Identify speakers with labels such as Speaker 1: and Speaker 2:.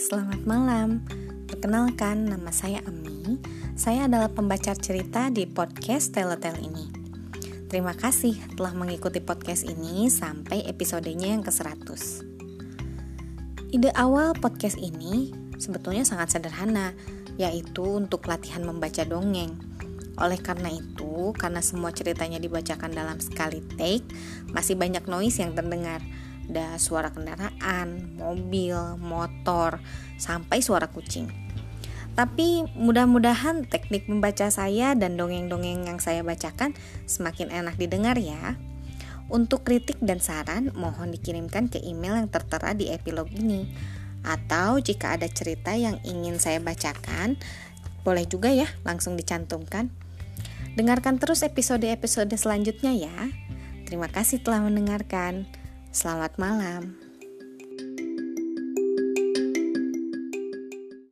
Speaker 1: selamat malam. Perkenalkan, nama saya Ami. Saya adalah pembaca cerita di podcast Teletel ini. Terima kasih telah mengikuti podcast ini sampai episodenya yang ke-100. Ide awal podcast ini sebetulnya sangat sederhana, yaitu untuk latihan membaca dongeng. Oleh karena itu, karena semua ceritanya dibacakan dalam sekali take, masih banyak noise yang terdengar ada suara kendaraan, mobil, motor, sampai suara kucing. Tapi mudah-mudahan teknik membaca saya dan dongeng-dongeng yang saya bacakan semakin enak didengar ya. Untuk kritik dan saran mohon dikirimkan ke email yang tertera di epilog ini. Atau jika ada cerita yang ingin saya bacakan, boleh juga ya langsung dicantumkan. Dengarkan terus episode-episode selanjutnya ya. Terima kasih telah mendengarkan. Selamat malam.